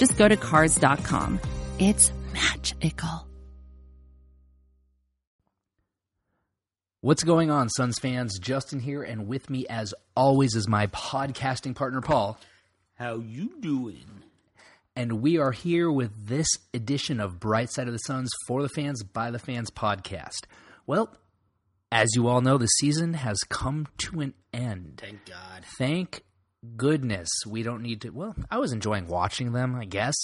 just go to Cars.com. It's magical. What's going on, Suns fans? Justin here, and with me, as always, is my podcasting partner, Paul. How you doing? And we are here with this edition of Bright Side of the Suns for the fans, by the fans podcast. Well, as you all know, the season has come to an end. Thank God. Thank goodness we don't need to. Well, I was enjoying watching them, I guess,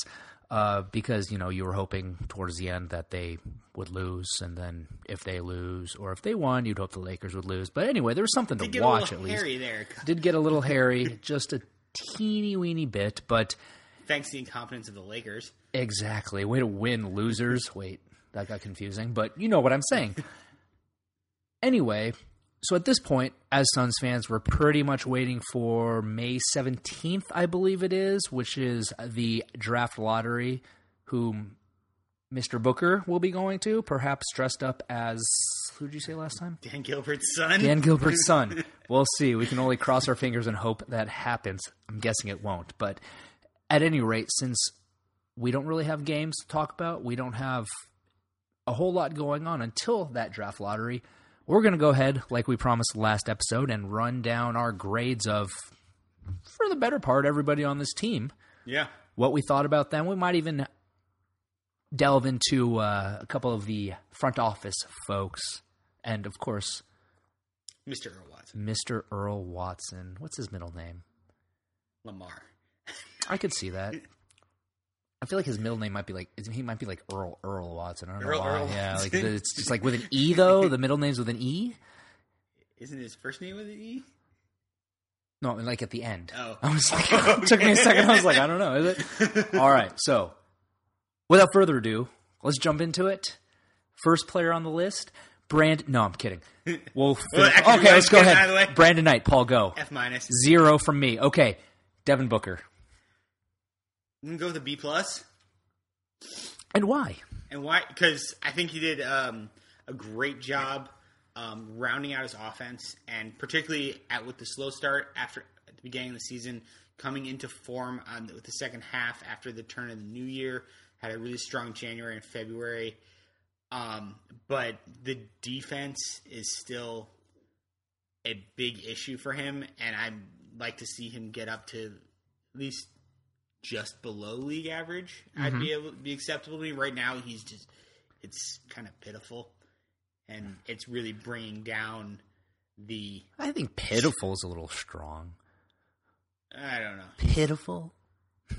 uh, because you know you were hoping towards the end that they would lose, and then if they lose or if they won, you'd hope the Lakers would lose. But anyway, there was something to watch at least. hairy there. Did get a little hairy, just a teeny weeny bit, but Thanks to the incompetence of the Lakers. exactly. Way to win, losers. Wait, that got confusing, but you know what I'm saying. anyway, so at this point, as Suns fans, we're pretty much waiting for May 17th, I believe it is, which is the draft lottery, whom Mr. Booker will be going to, perhaps dressed up as who did you say last time? Dan Gilbert's son. Dan Gilbert's son. We'll see. We can only cross our fingers and hope that happens. I'm guessing it won't. But at any rate, since we don't really have games to talk about, we don't have a whole lot going on until that draft lottery. We're going to go ahead, like we promised last episode, and run down our grades of, for the better part, everybody on this team. yeah. What we thought about them. We might even delve into uh, a couple of the front office folks. And of course, Mr. Earl Watson. Mr. Earl Watson. What's his middle name? Lamar. I could see that. I feel like his middle name might be like he might be like Earl Earl Watson. I don't know Earl- why. Earl yeah, like Watson. it's just like with an E though. The middle name's with an E. Isn't his first name with an E? No, like at the end. Oh. I was like, it took me a second. I was like, I don't know. Is it? All right. So, without further ado, let's jump into it. First player on the list, Brand. No, I'm kidding. We'll Well, okay, let's go get it out of the ahead. way. Brandon Knight, Paul, go. F. Zero from me. Okay, Devin Booker. I'm gonna go with a B plus. And why? And why? Because I think he did um, a great job um, rounding out his offense, and particularly at with the slow start after at the beginning of the season, coming into form on with the second half after the turn of the new year. Had a really strong January and February, um, but the defense is still a big issue for him, and I'd like to see him get up to at least just below league average. I'd be able be acceptable to me. Right now, he's just it's kind of pitiful, and it's really bringing down the I think pitiful is a little strong. I don't know. Pitiful.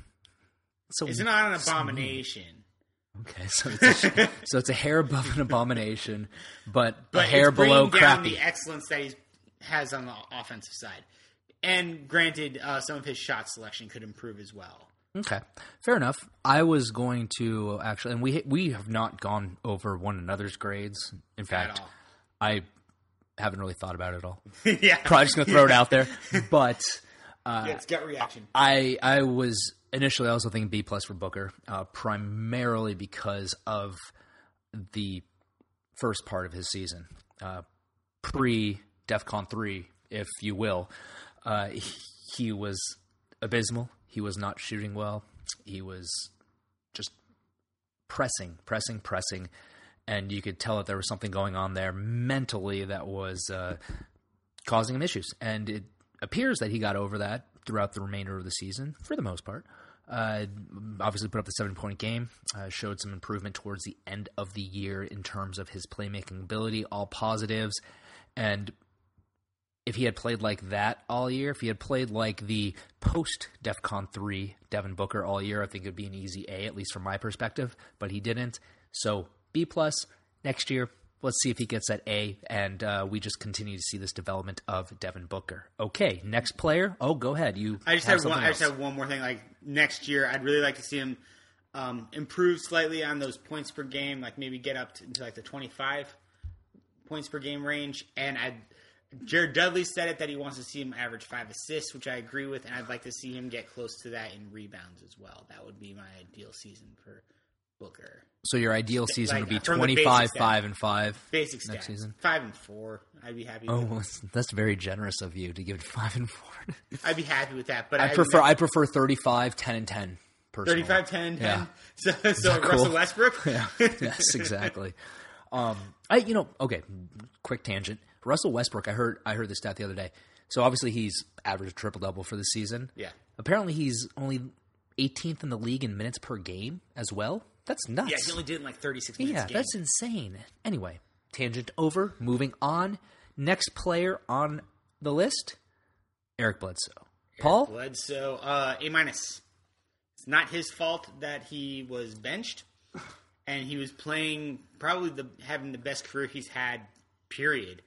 So It's not an abomination, Okay, so it's a, so it's a hair above an abomination, but, but a hair below down crappy. the excellence that he has on the offensive side. And granted, uh, some of his shot selection could improve as well. Okay, fair enough. I was going to actually, and we we have not gone over one another's grades. In fact. I haven't really thought about it at all. yeah, Probably just gonna throw it out there, but yeah, it's gut reaction. I I was initially also thinking B plus for Booker, uh, primarily because of the first part of his season, uh, pre DefCon three, if you will. Uh, he, he was abysmal. He was not shooting well. He was just pressing, pressing, pressing, and you could tell that there was something going on there mentally that was uh, causing him issues. And it appears that he got over that throughout the remainder of the season, for the most part. Uh, obviously, put up the seven point game, uh, showed some improvement towards the end of the year in terms of his playmaking ability, all positives. And if he had played like that all year, if he had played like the post DEFCON 3 Devin Booker all year, I think it would be an easy A, at least from my perspective, but he didn't. So B plus next year. Let's see if he gets that A, and uh, we just continue to see this development of Devin Booker. Okay, next player. Oh, go ahead. You. I just have have one. something I just else. have one more thing. Like next year, I'd really like to see him um, improve slightly on those points per game, like maybe get up to, into like the 25 points per game range. And I, Jared Dudley said it that he wants to see him average five assists, which I agree with, and I'd like to see him get close to that in rebounds as well. That would be my ideal season for Booker. So your ideal season like, would be 25, stat. 5, and 5 Basic stats, next season. five and four. I'd be happy. Oh, well, that's- that's very generous of you to give it 5 and 4. I'd be happy with that. But I I prefer I prefer 35, 10, and 10. Personally. 35, 10, and 10. Yeah. So, so that cool? Russell Westbrook. yeah. yes, exactly. Um, I you know okay, quick tangent. Russell Westbrook. I heard I heard this stat the other day. So obviously he's averaged a triple double for the season. Yeah. Apparently he's only 18th in the league in minutes per game as well. That's nuts. Yeah, he only did in like 36 minutes. Yeah, a game. that's insane. Anyway, tangent over. Moving on. Next player on the list, Eric Bledsoe. Paul. Bledsoe, uh, A minus. It's not his fault that he was benched, and he was playing probably the having the best career he's had, period,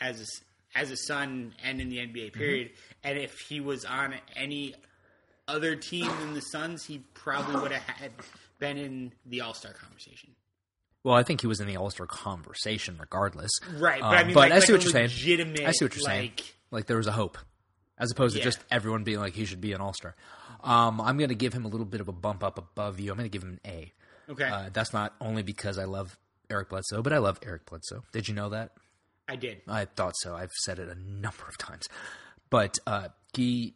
as a, as a Sun and in the NBA period. And if he was on any other team than the Suns, he probably would have had been in the All Star conversation. Well, I think he was in the All Star conversation regardless. Right, but Um, I mean, but like, I like see a what you're saying. I see what you're saying. like, Like there was a hope, as opposed to just everyone being like he should be an All Star. Um, I'm going to give him a little bit of a bump up above you. I'm going to give him an A. Okay, Uh, that's not only because I love Eric Bledsoe, but I love Eric Bledsoe. Did you know that? I did. I thought so. I've said it a number of times. But uh, he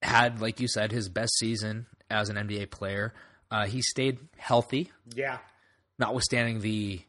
had, like you said, his best season as an NBA player. Uh, he stayed healthy, Yeah, notwithstanding the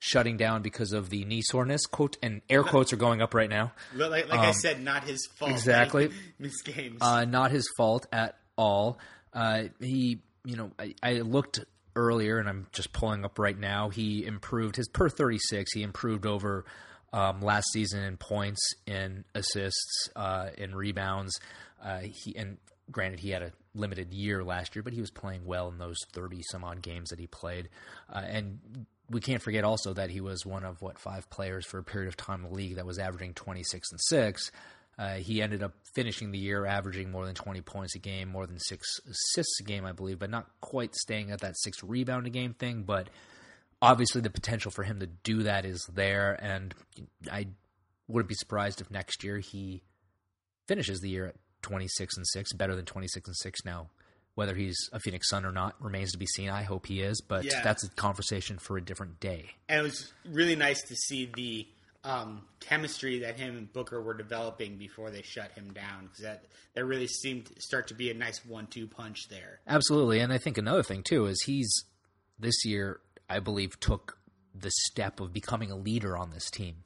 shutting down because of the knee soreness. Quote and air quotes are going up right now. Like, like I said, not his fault. Um, exactly. he Missed games. Uh, not his fault at all. Uh, he, you know, I, I looked earlier, and I'm just pulling up right now. He improved his per 36. He improved over um, last season in points, in assists, uh, in rebounds. Uh, he and granted he had a limited year last year, but he was playing well in those 30 some odd games that he played. Uh, and we can't forget also that he was one of what five players for a period of time in the league that was averaging 26 and six. Uh, he ended up finishing the year averaging more than 20 points a game, more than six assists a game, I believe, but not quite staying at that six rebound a game thing. But obviously, the potential for him to do that is there, and I wouldn't be surprised if next year he finishes the year at 26 and six, better than 26 and six now. Whether he's a Phoenix Sun or not remains to be seen. I hope he is, but Yeah. that's a conversation for a different day. and it was really nice to see the um, chemistry that him and Booker were developing before they shut him down because that that really seemed to start to be a nice one-two punch there. Absolutely, and I think another thing too is he's this year, I believe, took the step of becoming a leader on this team.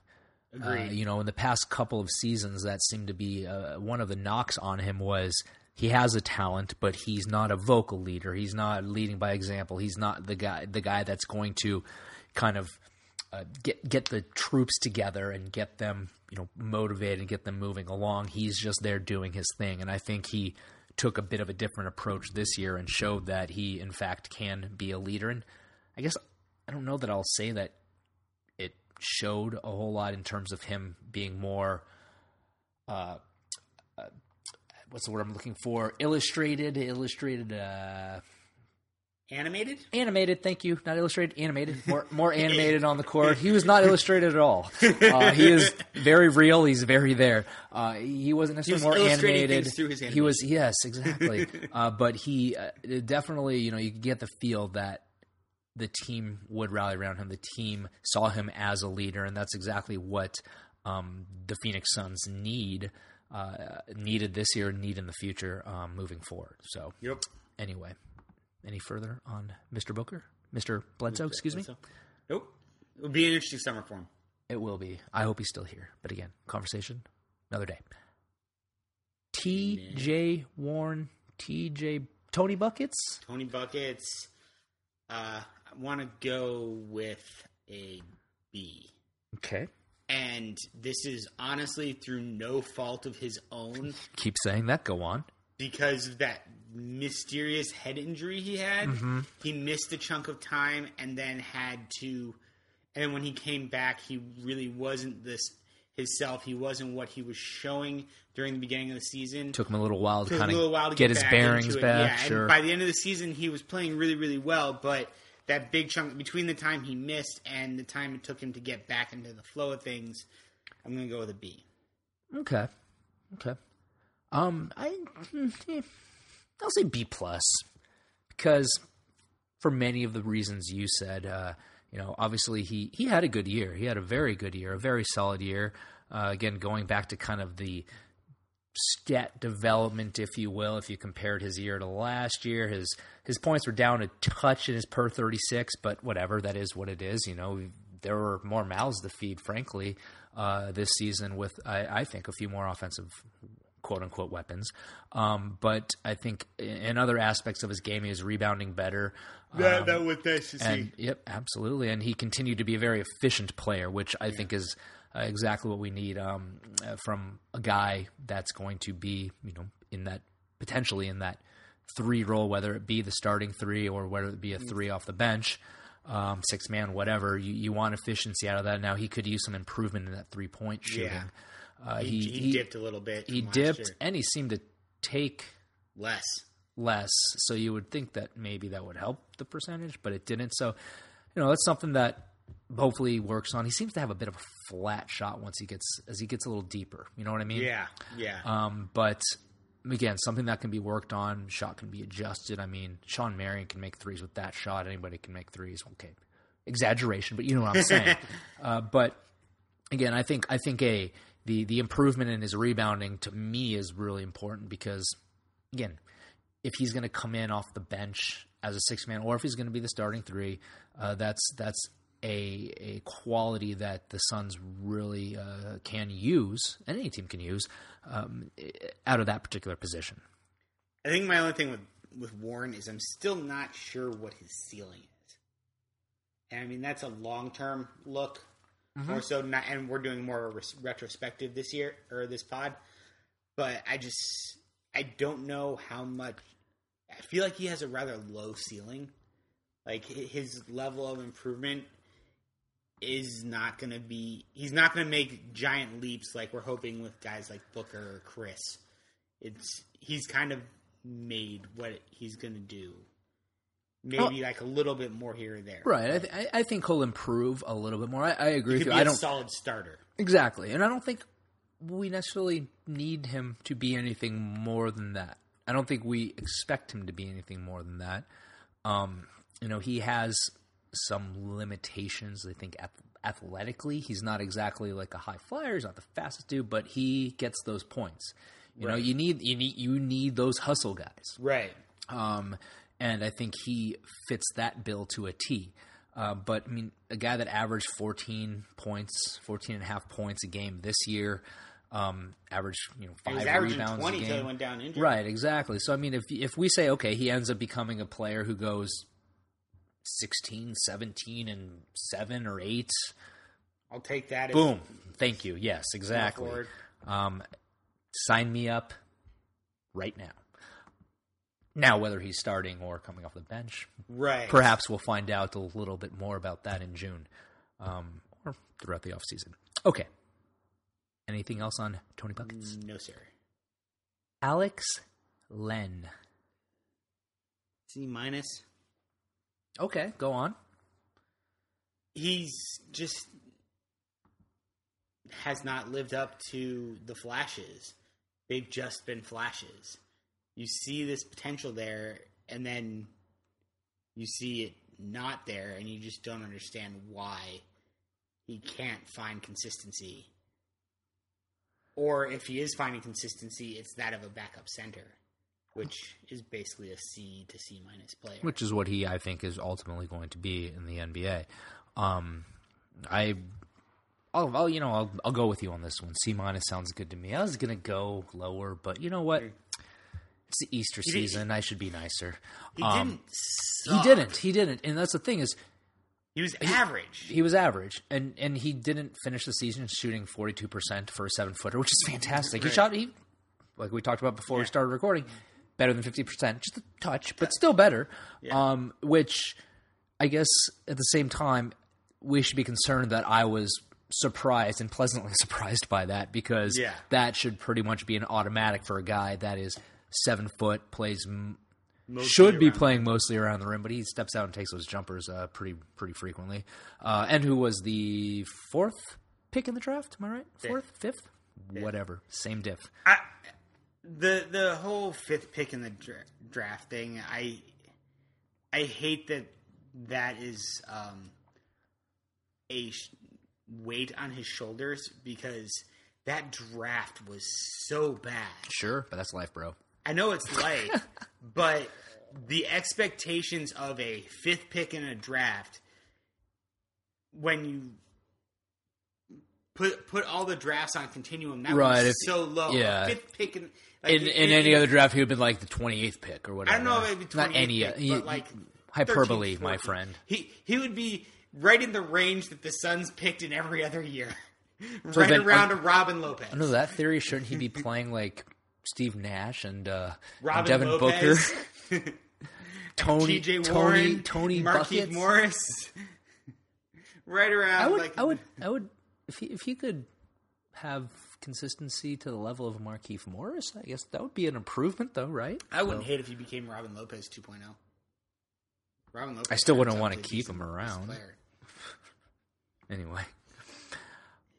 Uh, you know, in the past couple of seasons, that seemed to be uh, one of the knocks on him was he has a talent, but he's not a vocal leader. He's not leading by example. He's not the guy the guy that's going to kind of uh, get get the troops together and get them you know motivated and get them moving along. He's just there doing his thing, and I think he took a bit of a different approach this year and showed that he in fact can be a leader. And I guess I don't know that I'll say that it showed a whole lot in terms of him being more. Uh, uh, what's the word I'm looking for? Illustrated, illustrated, uh, Animated? animated. Thank you. Not illustrated, animated. More, more animated on the court. He was not illustrated at all. Uh, he is very real. He's very there. Uh, he wasn't necessarily was more animated. through his he was yes, exactly. uh, but he uh, definitely, you know, you get the feel that the team would rally around him. The team saw him as a leader, and that's exactly what um, the Phoenix Suns need. Uh, needed this year, need in the future, um, moving forward. So, Yep. anyway, any further on Mr. Booker, Mr. Bledsoe? excuse me. Nope. It'll be an interesting summer for him. It will be. I hope he's still here. But again, conversation another day. T.J. Warren, T.J. Tony buckets. Tony Buckets. Uh, I want to go with a B. Okay. And this is honestly through no fault of his own Keep saying that. Go on. because of that mysterious head injury he had. Mm-hmm. He missed a chunk of time and then had to. And when he came back, he really wasn't this himself. He wasn't what he was showing during the beginning of the season. Took him a little while to kind of while to get, get, his bearings back. Yeah, sure. and by the end of the season, he was playing really, really well. But that big chunk between the time he missed and the time it took him to get back into the flow of things, I'm going to go with a B. Okay. Okay. Um, I I'll say B plus because for many of the reasons you said, uh, you know, obviously he he had a good year. He had a very good year, a very solid year. Uh, again, going back to kind of the stat development, if you will, if you compared his year to last year, his his points were down a touch in his per thirty six, but whatever, that is what it is. You know, there were more mouths to feed, frankly, uh, this season with I, I think a few more offensive quote unquote weapons. Um, but I think in other aspects of his game, he was rebounding better. That, Um, that was nice to see. yep, absolutely. And he continued to be a very efficient player, which I think is uh, exactly what we need um, uh, from a guy that's going to be, you know, in that potentially in that three role, whether it be the starting three or whether it be a three off the bench, um, six man, whatever. You, you want efficiency out of that. Now he could use some improvement in that three point shooting. Yeah. Uh, he, he, he, dipped a little bit. He dipped, year. and he seemed to take less. less. So you would think that maybe that would help the percentage, but it didn't. So, you know, that's something that hopefully he works on. He seems to have a bit of a flat shot once he gets as he gets a little deeper. You know what I mean? Yeah, yeah. Um, but again, something that can be worked on. Shot can be adjusted. I mean, Shawn Marion can make threes with that shot. Anybody can make threes. Okay, exaggeration, but you know what I'm saying. uh, but again, I think I think a the the improvement in his rebounding to me is really important because again, if he's going to come in off the bench as a six man, or if he's going to be the starting three, uh, that's that's a a quality that the Suns really uh, can use, and any team can use, um, out of that particular position. I think my only thing with with Warren is I'm still not sure what his ceiling is. And I mean that's a long term look, Mm-hmm. more so. Not, and we're doing more of a res- retrospective this year or this pod. But I just I don't know how much. I feel like he has a rather low ceiling. Like his level of improvement is not going to be. He's not going to make giant leaps like we're hoping with guys like Booker or Chriss. It's he's kind of made what he's going to do. Maybe like a little bit more here and there. Right. I, th- I I think he'll improve a little bit more. I, I agree with you. be I a don't solid starter. exactly, and I don't think we necessarily need him to be anything more than that. I don't think we expect him to be anything more than that. Um, you know, he has some limitations. I think ath- athletically, he's not exactly like a high flyer. He's not the fastest dude, but he gets those points. You know, you need you need you need those hustle guys. Right. Um, and I think he fits that bill to a T. Uh, but I mean, a guy that averaged 14 points, 14 and a half points a game this year, um, averaged you know He five rebounds twenty a until he game. went down injured. Right, exactly. So I mean, if if we say okay, he ends up becoming a player who goes 16, 17, and seven or eight. I'll take that. Boom. Thank you. Yes, exactly. Um, sign me up right now. Now, whether he's starting or coming off the bench, Right. perhaps we'll find out a little bit more about that in June um, or throughout the offseason. Okay. Anything else on Tony Buckets? No, sir. Alex Len. C minus. Okay, go on. He's just has not lived up to the flashes. They've just been flashes. You see this potential there, and then you see it not there, and you just don't understand why he can't find consistency. Or if he is finding consistency, it's that of a backup center, which is basically a C to C minus player. Which is what he, I think, is ultimately going to be in the NBA. Um, I, I'll, I'll, you know, I'll, I'll go with you on this one. C minus sounds good to me. I was gonna go lower, but you know what? It's the Easter did- season. I should be nicer. He Um, didn't. He didn't. He didn't. And that's the thing is, He was average. he was average, and and he didn't finish the season shooting forty two percent for a seven footer, which is fantastic. He shot he, like we talked about before we started recording, better than fifty percent, just a touch, but still better. Um, which I guess at the same time we should be concerned that I was surprised and pleasantly surprised by that because Yeah. that should pretty much be an automatic for a guy that is seven foot, plays Mostly should be playing mostly around the rim, but he steps out and takes those jumpers uh, pretty pretty frequently. Uh, and who was the fourth pick in the draft? Am I right? Fourth, fifth, whatever, same diff. I, the the whole fifth pick in the dra- draft thing, I I hate that that is um, a sh- weight on his shoulders because that draft was so bad. Sure, but that's life, bro. I know it's light, but the expectations of a fifth pick in a draft when you put put all the drafts on continuum that Right, was if- so low. yeah. fifth pick in like, In, in any other draft, he would have been like the twenty eighth pick or whatever. I don't know if it'd be not any, pick, he- but like hyperbole, 13th, my friend. He he would be right in the range that the Suns picked in every other year, So right then- around a Robin Lopez. Under that theory, shouldn't he be playing like Steve Nash and, uh, and Devin Lopez, Booker, Tony, T.J. Tony, Warren, Tony Marquise? Morris, right around. I would, like, I would, I would, if he, if he could have consistency to the level of Markieff Morris, I guess that would be an improvement, though, right? I wouldn't So- hate if he became Robin Lopez 2.0. Robin Lopez. I still wouldn't wanna to keep him around. Anyway,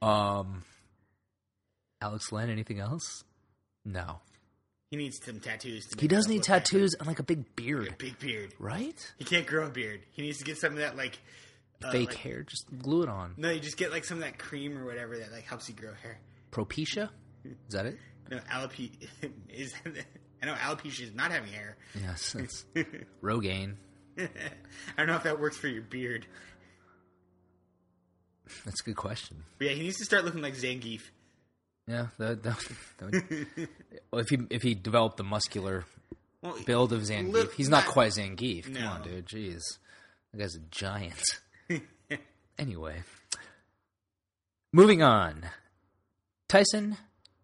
um, Alex Len, anything else? No, He needs some tattoos. To he does need tattoos and like a big beard, Big beard. right? He can't grow a beard. He needs to get some of that like uh, Fake like- hair, just glue it on. No, you just get like some of that cream or whatever that like helps you grow hair. Propecia, is that it? No, alopecia is. I know alopecia is not having hair. Yes, it's Rogaine. I don't know if that works for your beard. That's a good question. But yeah, he needs to start looking like Zangief. Yeah, that, that, that would, if he if he developed the muscular Well, build of Zangief, he's not that- quite Zangief. Come No. on, dude. Jeez, that guy's a giant. anyway, moving on. Tyson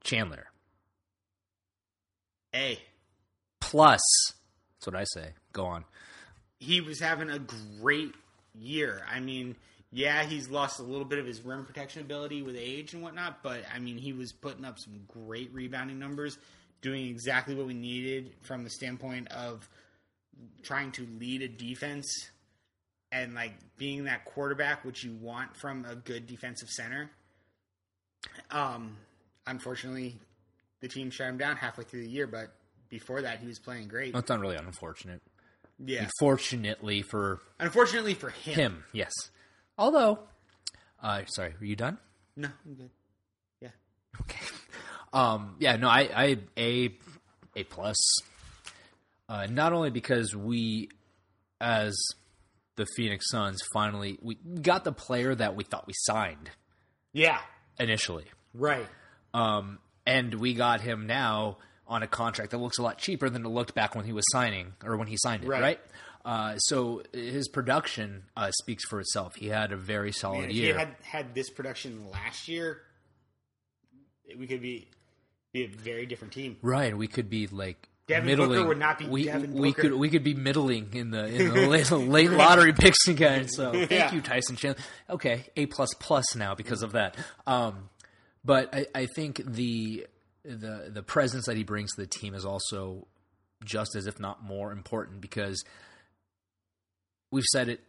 Chandler Hey, plus. That's what I say. Go on. he was having a great year. I mean, yeah, he's lost a little bit of his rim protection ability with age and whatnot, but I mean, he was putting up some great rebounding numbers, doing exactly what we needed from the standpoint of trying to lead a defense and like being that quarterback which you want from a good defensive center. Um, unfortunately, the team shut him down halfway through the year, but before that, he was playing great. That's not really unfortunate. Yeah, Unfortunately for unfortunately for him. him, yes. Although, uh, sorry, were you done? No, I'm good. Yeah. Okay. Um, yeah, no, I, I a a plus. Uh, not only because we, as the Phoenix Suns, finally we got the player that we thought we signed Yeah. initially, Right. um, and we got him now on a contract that looks a lot cheaper than it looked back when he was signing or when he signed it, Right. right? Uh, so his production uh, speaks for itself. He had a very solid Man, if year. he had had this production last year, we could be be a very different team. Right, we could be like Devin middling. Booker would not be we, Devin we Booker. could we could be middling in the in the late, late lottery picks again. So thank Yeah. you, Tyson Chandler. Okay, A plus plus now because of that. Um, but I, I think the the the presence that he brings to the team is also just as if not more important because we've said it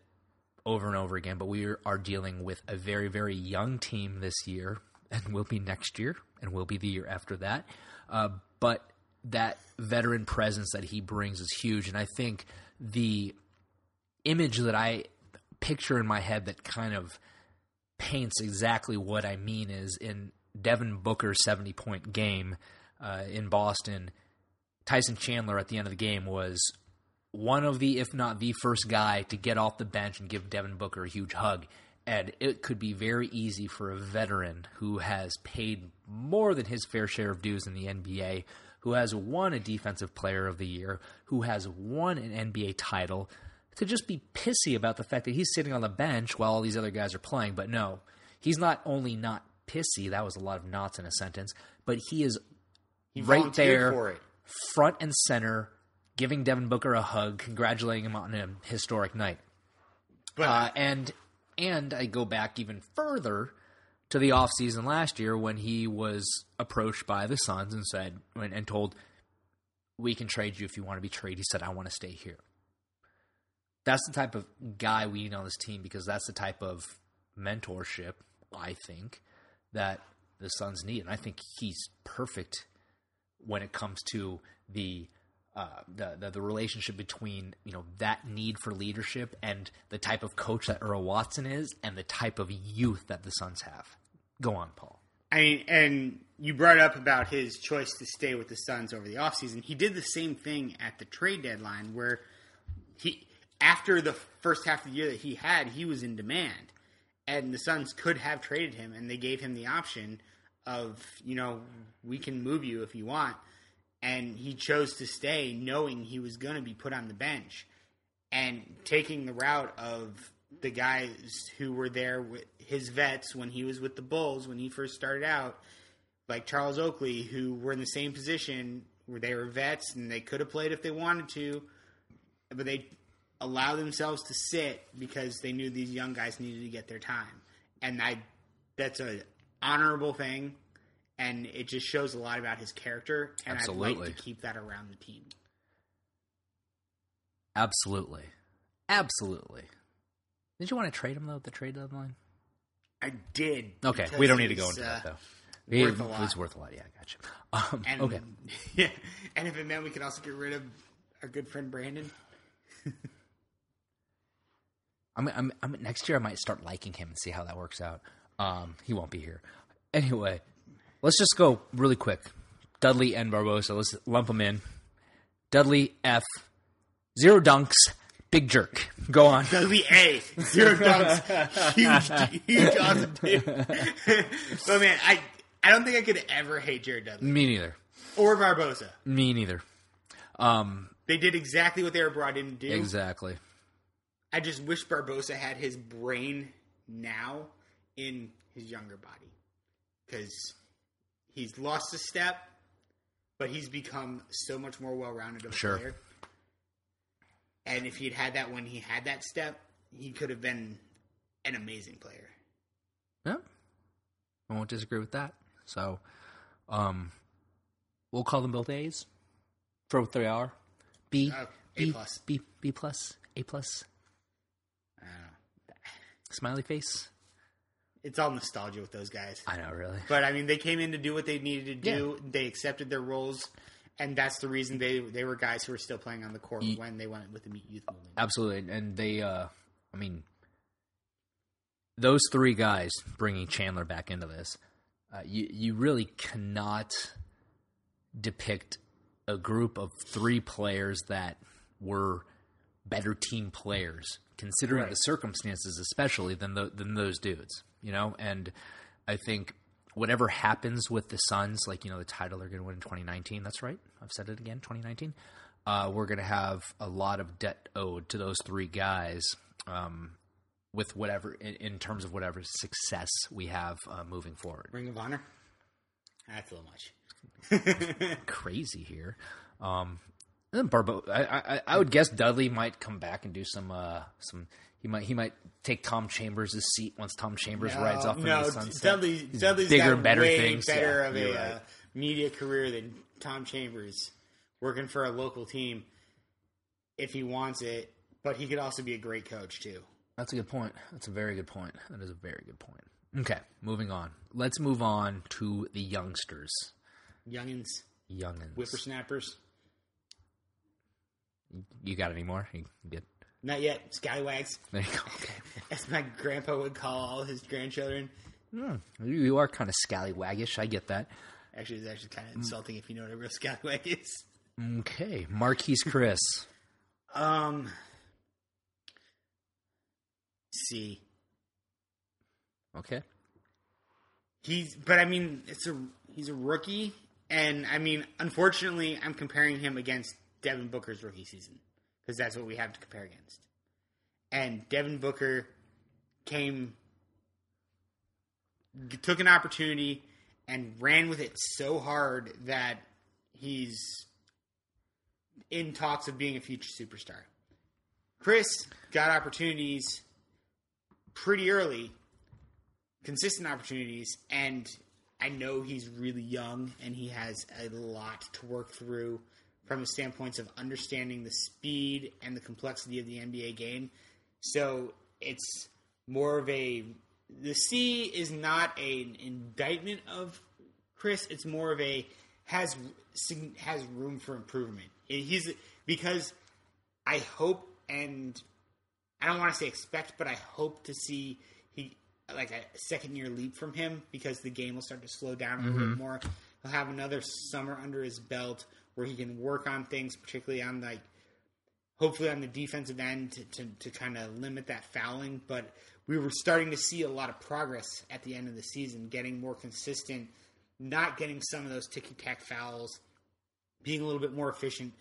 over and over again, but we are, dealing with a very, very young team this year, and will be next year, and will be the year after that. Uh, but that veteran presence that he brings is huge, and I think the image that I picture in my head that kind of paints exactly what I mean is in Devin Booker's 70 point game uh, in Boston, Tyson Chandler at the end of the game was one of the, if not the first guy to get off the bench and give Devin Booker a huge hug. And it could be very easy for a veteran who has paid more than his fair share of dues in the NBA, who has won a Defensive Player of the Year, who has won an NBA title, to just be pissy about the fact that he's sitting on the bench while all these other guys are playing. But no, he's not only not pissy, that was a lot of knots in a sentence, but he is He right there for it. front and center, giving Devin Booker a hug, congratulating him on a historic night. But Uh, and and I go back even further to the offseason last year when he was approached by the Suns and said and told, "We can trade you if you want to be traded." He said, "I want to stay here." That's the type of guy we need on this team because that's the type of mentorship I think that the Suns need, and I think he's perfect when it comes to the uh, the, the, the relationship between you know that need for leadership and the type of coach that Earl Watson is, and the type of youth that the Suns have. Go on, Paul. I mean, and you brought up about his choice to stay with the Suns over the offseason. He did the same thing at the trade deadline where he after the first half of the year that he had, he was in demand. And the Suns could have traded him and they gave him the option of, you know, we can move you if you want. And he chose to stay knowing he was going to be put on the bench. And taking the route of the guys who were there with his vets when he was with the Bulls when he first started out, like Charles Oakley, who were in the same position where they were vets and they could have played if they wanted to, but they allowed themselves to sit because they knew these young guys needed to get their time, and I that's a honorable thing, and it just shows a lot about his character, and I'd like to keep that around the team. Absolutely, absolutely. Did you want to trade him though at the trade deadline? I did. Okay, we don't need to go into uh, that though. He- worth a lot. He's worth a lot. Yeah, I got you. Um, And okay, yeah, and if it meant we could also get rid of our good friend Brandon, I'm, I'm, I'm next year. I might start liking him and see how that works out. Um, he won't be here anyway. Let's just go really quick. Dudley and Barbosa. Let's lump them in. Dudley F. Zero dunks. Big jerk. Go on. Dudley A zero dunks, huge, huge, awesome dude. but man, I I don't think I could ever hate Jared Dudley Me neither. or Barbosa. Me neither. Um, They did exactly what they were brought in to do. exactly. I just wish Barbosa had his brain now in his younger body because he's lost a step, but he's become so much more well-rounded of a Sure. player. And if he'd had that when he had that step, he could have been an amazing player. Yeah. I won't disagree with that. So, um, we'll call them both A's for what they are. B, Oh, A B, plus. B, B plus, A plus, I don't know. smiley face. It's all nostalgia with those guys. I know, really. But I mean, they came in to do what they needed to do. They accepted their roles, and that's the reason they they were guys who were still playing on the court Ye- when they went with the youth movement. Absolutely, and they, uh, I mean, those three guys bringing Chandler back into this, uh, you you really cannot depict a group of three players that were better team players, considering Right. the circumstances, especially than the, than those dudes. You know, and I think whatever happens with the Suns, like you know the title they're going to win in 2019. That's right. I've said it again. 2019. Uh, we're going to have a lot of debt owed to those three guys. Um, with whatever in, in terms of whatever success we have uh, moving forward. Ring of Honor. That's a little much. Crazy here. Um, and then Barbo, I, I, I would guess Dudley might come back and do some uh, some. He might he might take Tom Chambers' seat once Tom Chambers rides off no, into the sunset. Dudley, He's Dudley's bigger got better way things. better Yeah, of a right. uh, media career than Tom Chambers, working for a local team. If he wants it, but he could also be a great coach too. That's a good point. That's a very good point. That is a very good point. Okay, moving on. Let's move on to the youngsters. Youngins, Youngins. whippersnappers. You got any more? You get Not yet. Scallywags, there. You go. Okay. as my grandpa would call all his grandchildren. Hmm, you, you are kind of scallywaggish. I get that. Actually, it's actually kind of insulting if you know what a real scallywag is. Okay, Marquese Chriss. Um, see, Okay. he's but I mean it's a he's a rookie, and I mean unfortunately I'm comparing him against Devin Booker's rookie season because that's what we have to compare against. And Devin Booker came, took an opportunity and ran with it so hard that he's in talks of being a future superstar. Chriss got opportunities pretty early, consistent opportunities, and I know he's really young and he has a lot to work through from the standpoints of understanding the speed and the complexity of the NBA game. So it's more of a the C is not an indictment of Chriss. It's more of a has has room for improvement. He's because I hope and I don't want to say expect, but I hope to see he like a second year leap from him because the game will start to slow down a little Mm-hmm. bit more. He'll have another summer under his belt where he can work on things, particularly on like hopefully on the defensive end to, to, to kind of limit that fouling. But we were starting to see a lot of progress at the end of the season, getting more consistent, not getting some of those ticky tack fouls, being a little bit more efficient.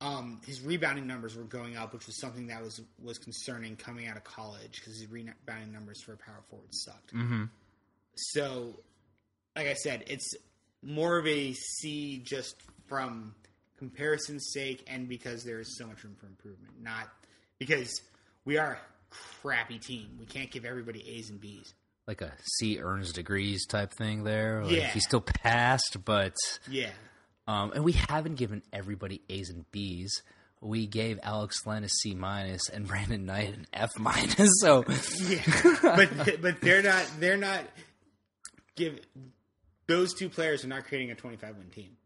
Um, his rebounding numbers were going up, which was something that was was concerning coming out of college because his rebounding numbers for a power forward sucked. Mm-hmm. So, like I said, it's more of a C just from comparison's sake and because there is so much room for improvement. Not because we are a crappy team. We can't give everybody A's and B's. Like a C earns degrees type thing there. Like Yeah. He still passed, but Yeah. um, and we haven't given everybody A's and B's. We gave Alex Len a C minus and Brandon Knight an F minus. So Yeah. but but they're not they're not give those two players are not creating a 25 win team.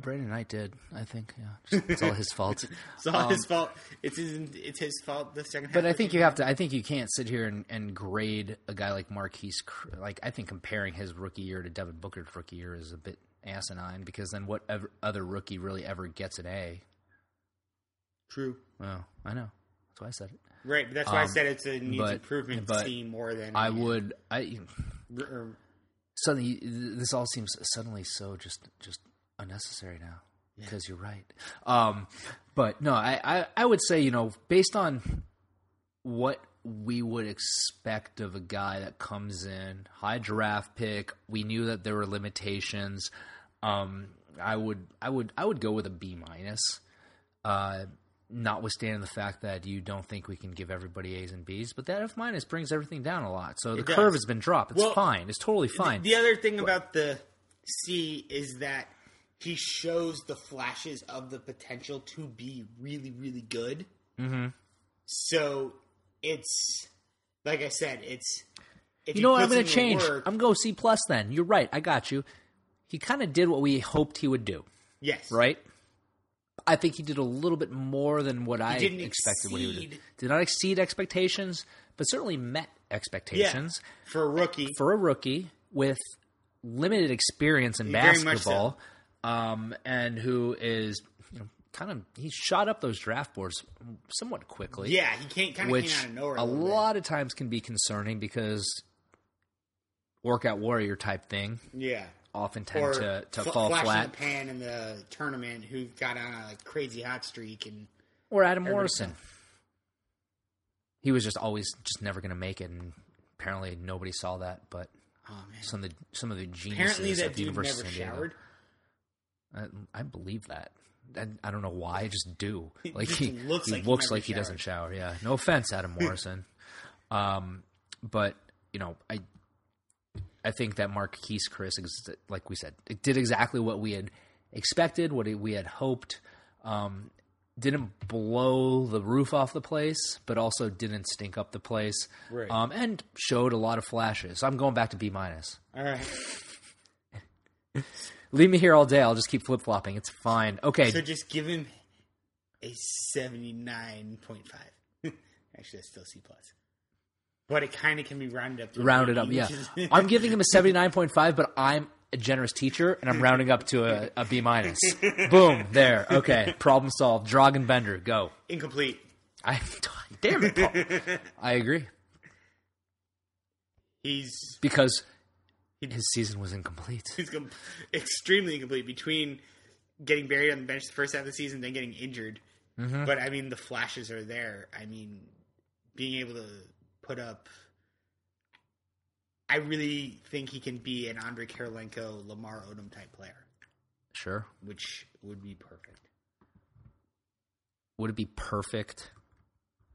Brandon Knight did, I think. Yeah, Just- it's all his fault. It's all his fault. It's his it's his fault the second half. Um, But I think you have to. I think you can't sit here and, and grade a guy like Marquese. Like I think comparing his rookie year to Devin Booker's rookie year is a bit asinine because then what ever, other rookie really ever gets an A? true. Well, I know. That's why I said it. Right, but that's why I Um, said it's a needs but- improvement but team more than I would. I or- suddenly this all seems suddenly so just just unnecessary now because you're right. Um, but no, I, I I would say you know based on what we would expect of a guy that comes in high draft pick. We knew that there were limitations. Um, I would I would I would go with a B minus. Uh, notwithstanding the fact that you don't think we can give everybody A's and B's, but that F minus brings everything down a lot. So the curve has been dropped. It's Well, fine. It's totally fine. The other thing about the C is that he shows the flashes of the potential to be really, really good. Mm-hmm. So it's like I said, it's if you know what? I'm going to change. work- I'm going to C plus. Then you're right. I got you. He kind of did what we hoped he would do. yes, right? I think he did a little bit more than what I didn't expected. What he would Did not exceed expectations, but certainly met Yeah, expectations for a rookie. for a rookie with limited experience in basketball, um, and who is you know kind of he shot up those draft boards somewhat quickly. yeah, he can't kind of which came out of nowhere. a A, little bit. lot of times can be concerning because workout warrior type thing yeah. Often tend Or to, to fl- fall flash in flat. the pan in the tournament, who got on a like, crazy hot streak and Or Adam Morrison. He was just always just never going to make it, and apparently nobody saw that. But oh man, some of the some of the geniuses apparently that at the dude University never of San Diego, showered. I, I believe that. I, I don't know why. I just do. Like just he looks he like he looks never like he doesn't shower. Yeah. No offense, Adam Morrison. um, but you know, I I think that Marquese Chriss, ex- like we said, it did exactly what we had expected, what we had hoped. Um, didn't blow the roof off the place, but also didn't stink up the place. Right. Um, and showed a lot of flashes. I'm going back to B minus. All right. Leave me here all day. I'll just keep flip flopping. It's fine. Okay. So just give him a seventy nine point five. Actually, that's still C plus. But it kind of can be rounded up. rounded up. Yeah, I'm giving him a 79.5, but I'm a generous teacher, and I'm rounding up to a, a B minus. Boom, there. Okay, problem solved. Dragan Bender, go. incomplete. I damn it, Paul. I agree He's because his season was incomplete. he's com- extremely incomplete between getting buried on the bench the first half of the season, then getting injured. Mm-hmm. But I mean, the flashes are there. I mean, being able to put up. I really think he can be an Andrei Kirilenko, Lamar Odom type player, Sure. which would be perfect. Would it be perfect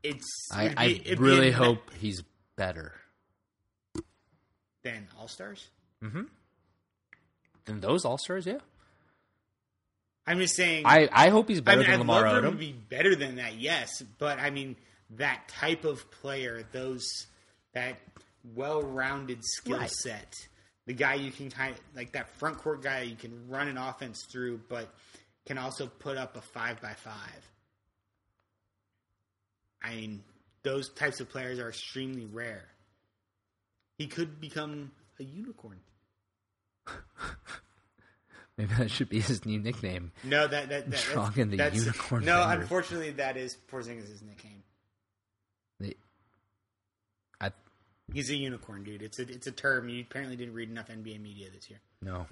it's. I, be- I be really hope he's better than All Stars. Mm hmm. Than those All Stars. Yeah, I'm just saying. I, I hope he's better I mean, than I'd Lamar love him Odom. to be better than that, yes. But I mean, that type of player, those that well-rounded skill Right. set, the guy you can kind of like that front court guy you can run an offense through, but can also put up a five by five. I mean, those types of players are extremely rare. He could become a unicorn. Maybe that should be his new nickname. No, that that, that Dragan the that's, Unicorn No, Bender. unfortunately, that is Porzingis' nickname. The- I He's a unicorn, dude. It's a it's a term. You apparently didn't read enough NBA media this year. no,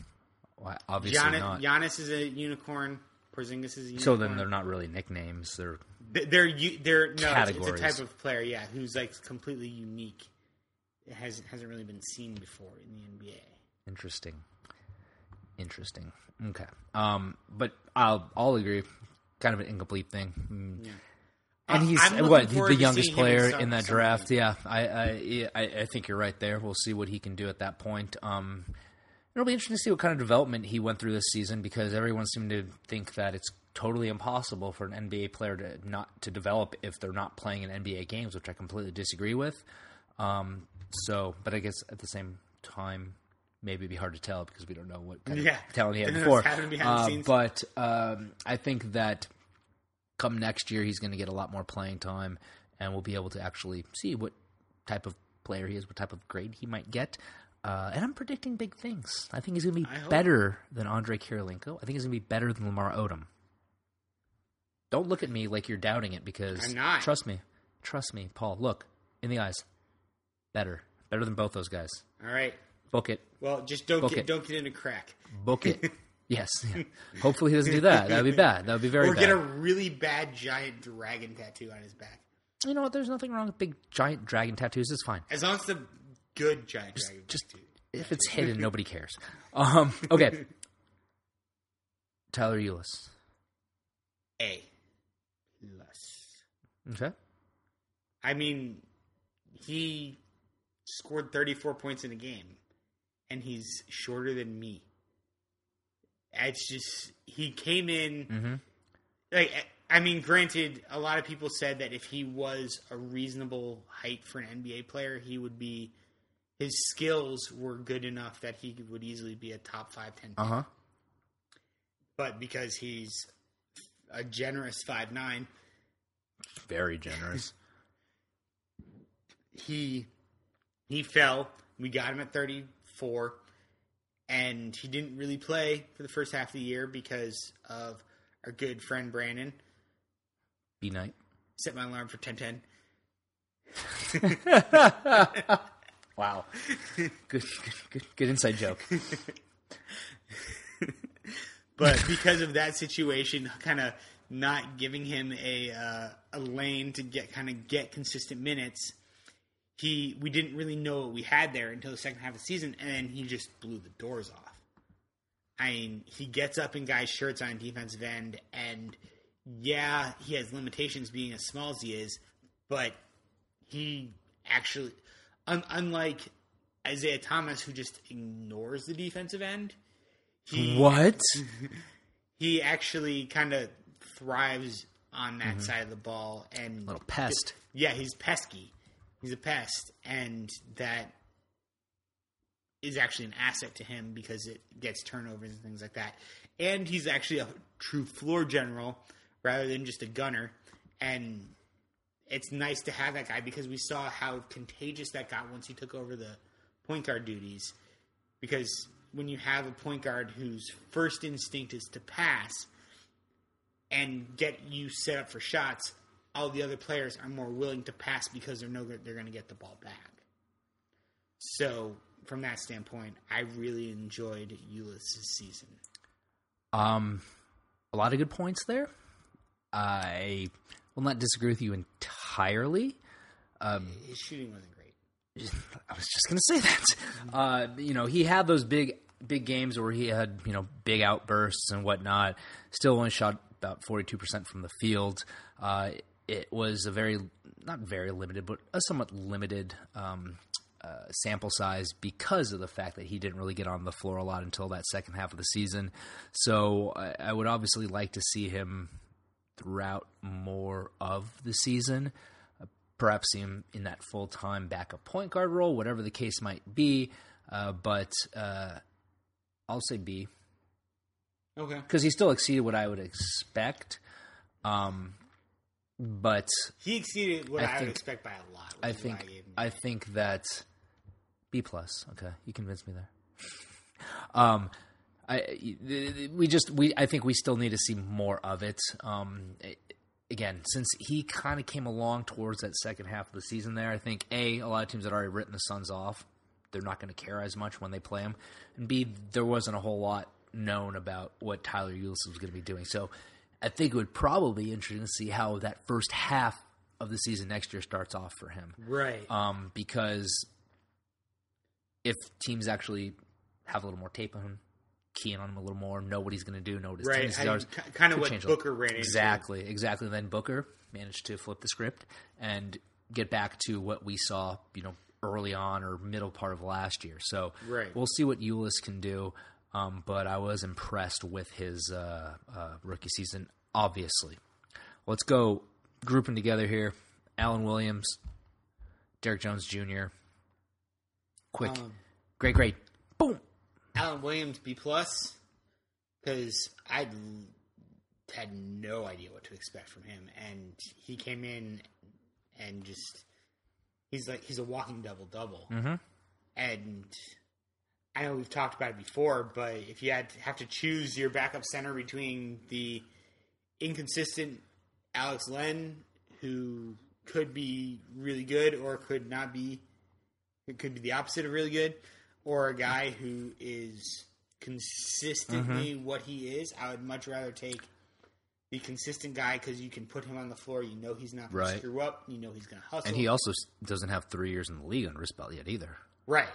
Why, obviously Giannis, not. Giannis is a unicorn. Porzingis is a unicorn. so then they're not really nicknames. They're Th- they're u- they're no. It's, it's a type of player, yeah, who's like completely unique. It has hasn't really been seen before in the NBA. Interesting. Interesting. Okay. Um, but I'll I'll agree. Kind of an incomplete thing. Mm. Yeah. And he's what forward the youngest player in that draft. Yeah, I, I I think you're right there. We'll see what he can do at that point. Um, it'll be interesting to see what kind of development he went through this season because everyone seemed to think that it's totally impossible for an NBA player to not to develop if they're not playing in NBA games, which I completely disagree with. Um, so, but I guess at the same time, maybe it'd be hard to tell because we don't know what kind Yeah. of talent he had before. what's happening behind the Uh, but um, I think that come next year, he's going to get a lot more playing time, and we'll be able to actually see what type of player he is, what type of grade he might get. Uh, and I'm predicting big things. I think he's going to be better than Andrei Kirilenko. I think he's going to be better than Lamar Odom. Don't look at me like you're doubting it because I'm not. trust me, trust me, Paul. Look in the eyes. Better, better than both those guys. All right. Book it, Well, just don't Book get it. don't get into crack, book it. yes. yeah. Hopefully he doesn't do that. That would be bad. That would be very bad. or bad. get a really bad giant dragon tattoo on his back. you know what? There's nothing wrong with big giant dragon tattoos. It's fine. As long as the good giant dragon Just tattoo. if it's hidden, nobody cares. Um, okay. Tyler Ulis. A plus. Okay. I mean, he scored 34 points in a game, and he's shorter than me. It's just he came in Mhm. like I mean, granted, a lot of people said that if he was a reasonable height for an NBA player, he would be. His skills were good enough that he would easily be a top five, ten. Uh huh. But because he's a generous five nine, Very generous. he he fell. We got him at 34, and he didn't really play for the first half of the year because of our good friend Brandon. B night. Set my alarm for 10:10. Wow. good, good, good, good inside joke. But because of that situation, kind of not giving him a uh, a lane to get kind of get consistent minutes, he we didn't really know what we had there until the second half of the season, and then he just blew the doors off. I mean, he gets up in guys' shirts on defensive end, and yeah, he has limitations being as small as he is, but he actually, un- unlike Isaiah Thomas, who just ignores the defensive end, he What? he actually kind of thrives on that mm-hmm. side of the ball and a Little pest. yeah, he's pesky. He's a pest, and that is actually an asset to him because it gets turnovers and things like that. And he's actually a true floor general rather than just a gunner. And it's nice to have that guy because we saw how contagious that got once he took over the point guard duties. Because when you have a point guard whose first instinct is to pass and get you set up for shots, all the other players are more willing to pass because they're know that they're going to get the ball back. So, from that standpoint, I really enjoyed Ulis's season. Um, a lot of good points there. I will not disagree with you entirely. His shooting wasn't great. I was just going to say that. Uh, you know, he had those big, big games where he had you know big outbursts and whatnot. Still only shot about forty two percent from the field. Uh, it was a very not very limited, but a somewhat limited um, uh, sample size because of the fact that he didn't really get on the floor a lot until that second half of the season. So I, I would obviously like to see him throughout more of the season. Uh, perhaps see him in that full time backup point guard role, whatever the case might be. Uh, but uh, I'll say B Okay. because he still exceeded what I would expect. Um, but He exceeded what I I, would expect by a lot. I think him- I think that B plus. Okay, you convinced me there. um, I we just we I think we still need to see more of it. Um, again, since he kind of came along towards that second half of the season, there, I think a a lot of teams had already written the Suns off. They're not going to care as much when they play him, and b there wasn't a whole lot known about what Tyler Ulis was going to be doing. So I think it would probably be interesting to see how that first half of the season next year starts off for him right. um, because if teams actually have a little more tape on him, key in on him a little more, know what he's going to do, know what his Right, tendencies are, ki- kinda what Booker ran into. Exactly, exactly. Then Booker managed to flip the script and get back to what we saw, you know, early on or middle part of last year. So Right. we'll see what Ulis can do. Um, but I was impressed with his uh, uh, rookie season, obviously. Let's go grouping together here. Alan Williams, Derek Jones Jr. Quick, Um, great, great, boom. Alan Williams B plus because I had no idea what to expect from him, and he came in and just he's like he's a walking double double, Mhm. and I know we've talked about it before, but if you had to have to choose your backup center between the inconsistent Alex Len, who could be really good or could not be, it could be the opposite of really good, or a guy who is consistently Mm-hmm. what he is, I would much rather take the consistent guy because you can put him on the floor. You know he's not going Right. to screw up. You know he's going to hustle. And he also doesn't have three years in the league on his belt yet either. right.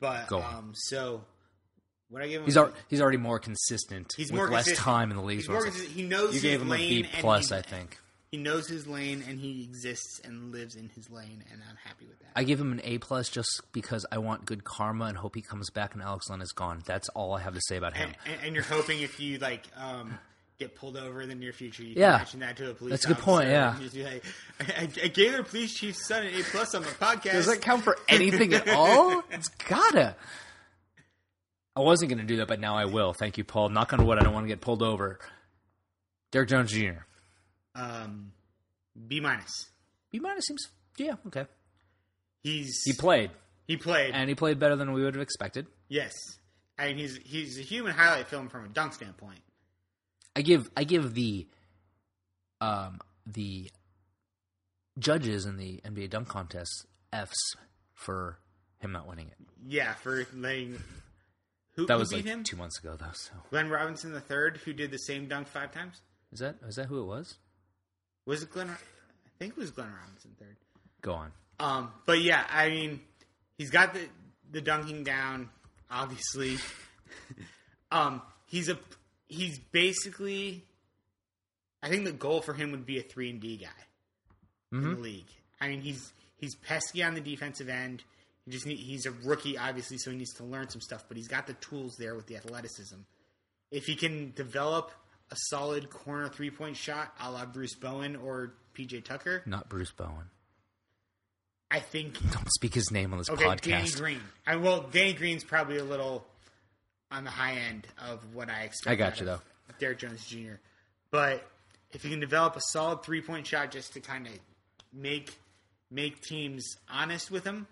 But Go on. um, so when I give him? He's al- he's already more consistent. He's with more less consistent. time in the league. He's is what I'm more consistent. He knows You his gave him a lane B and plus, he- I think. He knows his lane and he exists and lives in his lane, and I'm happy with that. I give him an A plus just because I want good karma and hope he comes back and Alex Len is gone. That's all I have to say about him. and, and, and you're hoping if you like um, get pulled over in the near future, you can Yeah. mention that to a police. That's a good point, yeah. just be like, I, I, I gave the police chief's son an A plus on the podcast. Does that count for anything at all? It's gotta. I wasn't going to do that, but now I will. Thank you, Paul. Knock on wood. I don't want to get pulled over. Derek Jones Jr. Um, B minus. B minus seems yeah okay. He's He played he played and he played better than we would have expected. yes. I mean he's he's a human highlight film from a dunk standpoint. I give I give the um the judges in the NBA dunk contest Fs for him not winning it. Yeah, for letting who, That was beat like him? two months ago though. So Glenn Robinson the third, who did the same dunk five times. is that is that who it was? Was it Glenn? I think it was Glenn Robinson third. Go on. Um, but yeah, I mean, he's got the the dunking down. Obviously, um, he's a he's basically. I think the goal for him would be a three and D guy in the mm-hmm. league. I mean, he's he's pesky on the defensive end. He just need, he's a rookie, obviously, so he needs to learn some stuff. But he's got the tools there with the athleticism. If he can develop a solid corner three point shot, a la Bruce Bowen or PJ Tucker, Not Bruce Bowen. I think Don't speak his name on this podcast. Okay, Danny. Green. I well, Danny Green's probably a little on the high end of what I expect. I got you, of Derek Jones Jr. But if you can develop a solid three point shot just to kind of make make teams honest with him,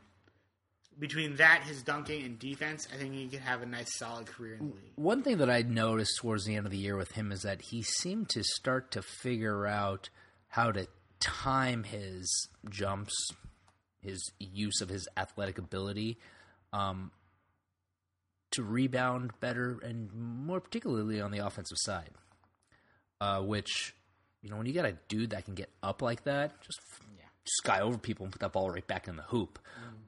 between that, his dunking and defense, I think he could have a nice solid career in the league. One thing that I noticed towards the end of the year with him is that he seemed to start to figure out how to time his jumps, his use of his athletic ability, um, to rebound better, and more particularly on the offensive side. Uh, which, you know, when you got a dude that can get up like that, just sky over people and put that ball right back in the hoop.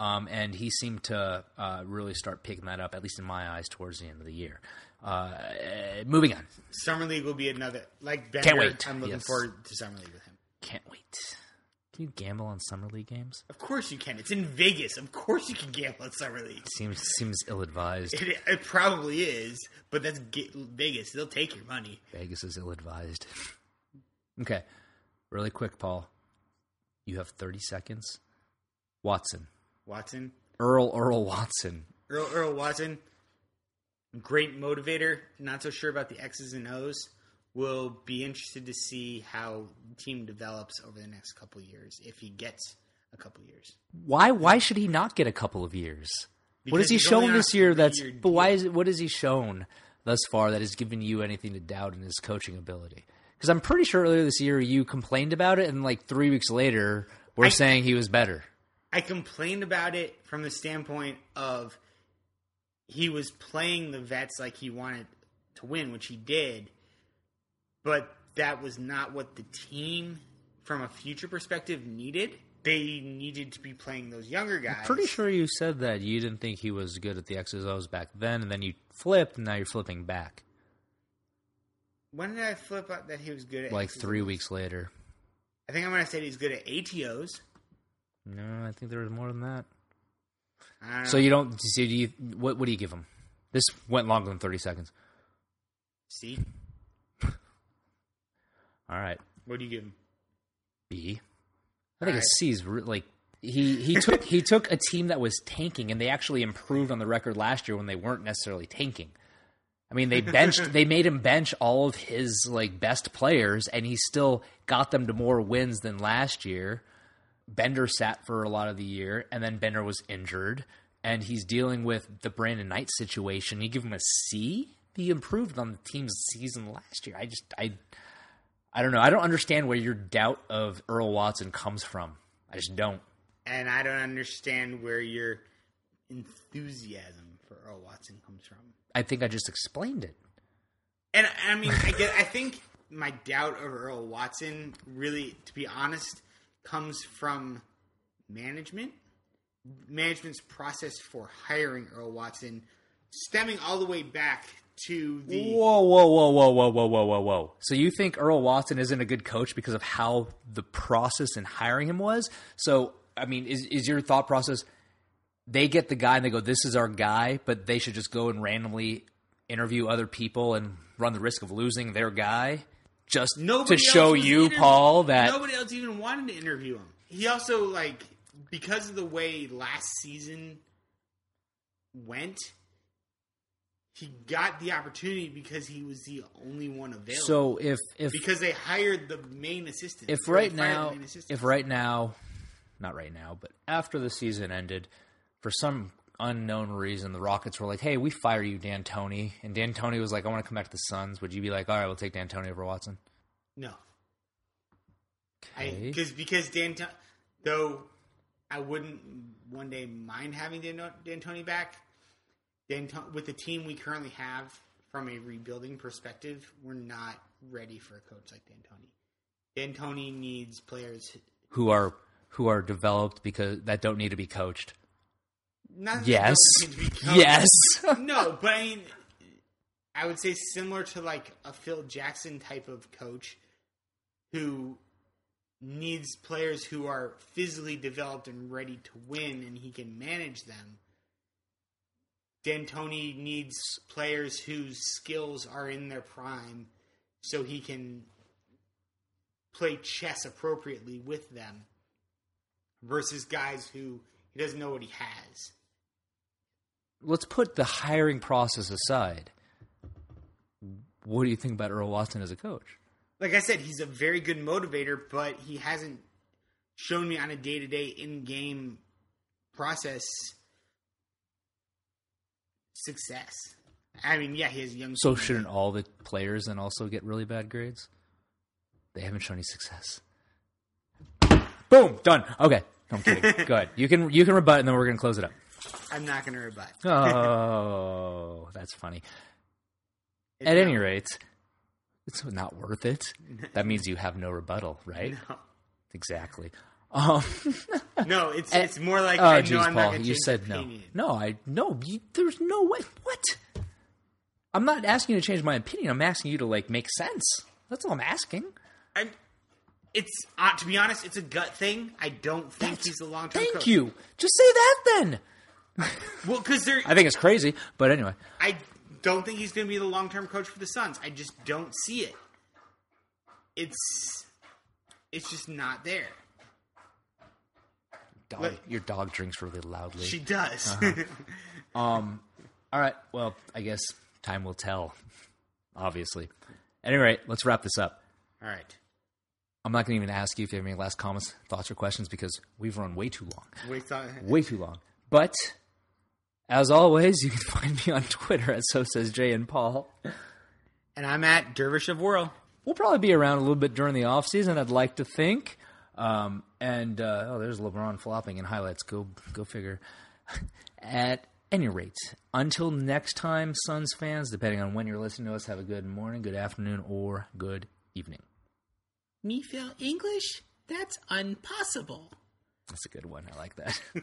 Um, and he seemed to uh, really start picking that up, at least in my eyes, towards the end of the year. Uh, moving on. Summer League will be another like Bender. Can't wait. I'm looking Yes. forward to Summer League with him. Can't wait. Can you gamble on summer league games? Of course you can. It's in Vegas. Of course you can gamble at summer league. Seems seems ill advised. It, it probably is, but that's Vegas. They'll take your money. Vegas is ill advised. okay, really quick, Paul. You have thirty seconds. Watson, Watson, Earl Earl Watson. Earl, Earl Watson, great motivator. Not so sure about the X's and O's. Will be interested to see how the team develops over the next couple of years if he gets a couple of years. Why why should he not get a couple of years? what has he shown this year? That's three-year but why is it? What has he shown thus far that has given you anything to doubt in his coaching ability? Because I'm pretty sure earlier this year you complained about it, and like three weeks later we're I- saying he was better. I complained about it from the standpoint of he was playing the vets like he wanted to win, which he did, but that was not what the team, from a future perspective, needed. They needed to be playing those younger guys. I'm pretty sure you said that you didn't think he was good at the X's O's back then, and then you flipped, and now you're flipping back When did I flip out that he was good at like X's three O's? weeks later. I think I'm gonna say he's good at ATOs. No, I think there was more than that. Know. So you don't. So do you? What? What do you give him? This went longer than thirty seconds. see All right, what do you give him? B. I think a Alright. C is re- like he he took he took a team that was tanking and they actually improved on the record last year when they weren't necessarily tanking. I mean, they benched they made him bench all of his like best players and he still got them to more wins than last year. Bender sat for a lot of the year and then Bender was injured and he's dealing with the Brandon Knight situation. You give him a C? He improved on the team's season last year. I just I I don't know. I don't understand where your doubt of Earl Watson comes from. I just don't. And I don't understand where your enthusiasm for Earl Watson comes from. I think I just explained it. And I mean, I get. I think my doubt of Earl Watson, really, to be honest, comes from management. Management's process for hiring Earl Watson, stemming all the way back to the. Whoa, whoa, whoa, whoa, whoa, whoa, whoa, whoa, whoa. So you think Earl Watson isn't a good coach because of how the process in hiring him was? So, I mean, is is your thought process they get the guy and they go, This is our guy, but they should just go and randomly interview other people and run the risk of losing their guy? Just Nobody to show you, interview- Paul, that nobody else even wanted to interview him. He also like because of the way last season went, he got the opportunity because he was the only one available. so if if because they hired the main assistant. if right they fired the now if right now not right now but after the season ended for some unknown reason the rockets were like hey we fire you D'Antoni and D'Antoni was like i want to come back to the suns would you be like all right we'll take D'Antoni over watson no, because because Dan, though I wouldn't one day mind having Dan, D'Antoni back. Dan, To- with the team we currently have, from a rebuilding perspective, we're not ready for a coach like D'Antoni. D'Antoni needs players. who are who are developed because that don't need to be coached Not yes they don't need to be coached. yes no, but I mean, I would say similar to like a Phil Jackson type of coach who needs players who are physically developed and ready to win, and he can manage them. D'Antoni needs players whose skills are in their prime, so he can play chess appropriately with them. Versus guys who he doesn't know what he has. let's put the hiring process aside what do you think about earl watson as a coach like I said, he's a very good motivator, but he hasn't shown me on a day to day in game process success. I mean, yeah, he has young. so shouldn't all the players then also get really bad grades they haven't shown any success boom done okay i'm kidding good you can you can rebut and then we're gonna close it up I'm not to rebut. Oh, that's funny. At any rate, it's not worth it. That means you have no rebuttal, right? no, Exactly. Um, no, it's Eh, it's more like oh, I know jeez, I'm not Paul, you said no. opinion. No, I no. You, there's no way. What? I'm not asking you to change my opinion. I'm asking you to like make sense. That's all I'm asking. I'm, it's uh, to be honest, it's a gut thing. I don't think That's- he's a long term. Thank coach. you. Just say that then. Well, because they're I think it's crazy, but anyway. I don't think he's going to be the long term coach for the Suns. I just don't see it. It's it's just not there. Dog, your dog drinks really loudly. She does. Uh-huh. Um, all right. Well, I guess time will tell. Obviously. At any rate, let's wrap this up. All right. I'm not going to even ask you if you have any last comments, thoughts, or questions because we've run way too long. Wait, uh, Way too long. But as always, you can find me on Twitter at so says Jay and Paul. and I'm at Dervish of Whirl. We'll probably be around a little bit during the off season. I'd like to think. Um, and uh, oh, there's LeBron flopping in highlights. Go, go figure. At any rate, until next time, Suns fans, depending on when you're listening to us, have a good morning, good afternoon, or good evening. Me feel English? That's impossible. That's a good one. I like that.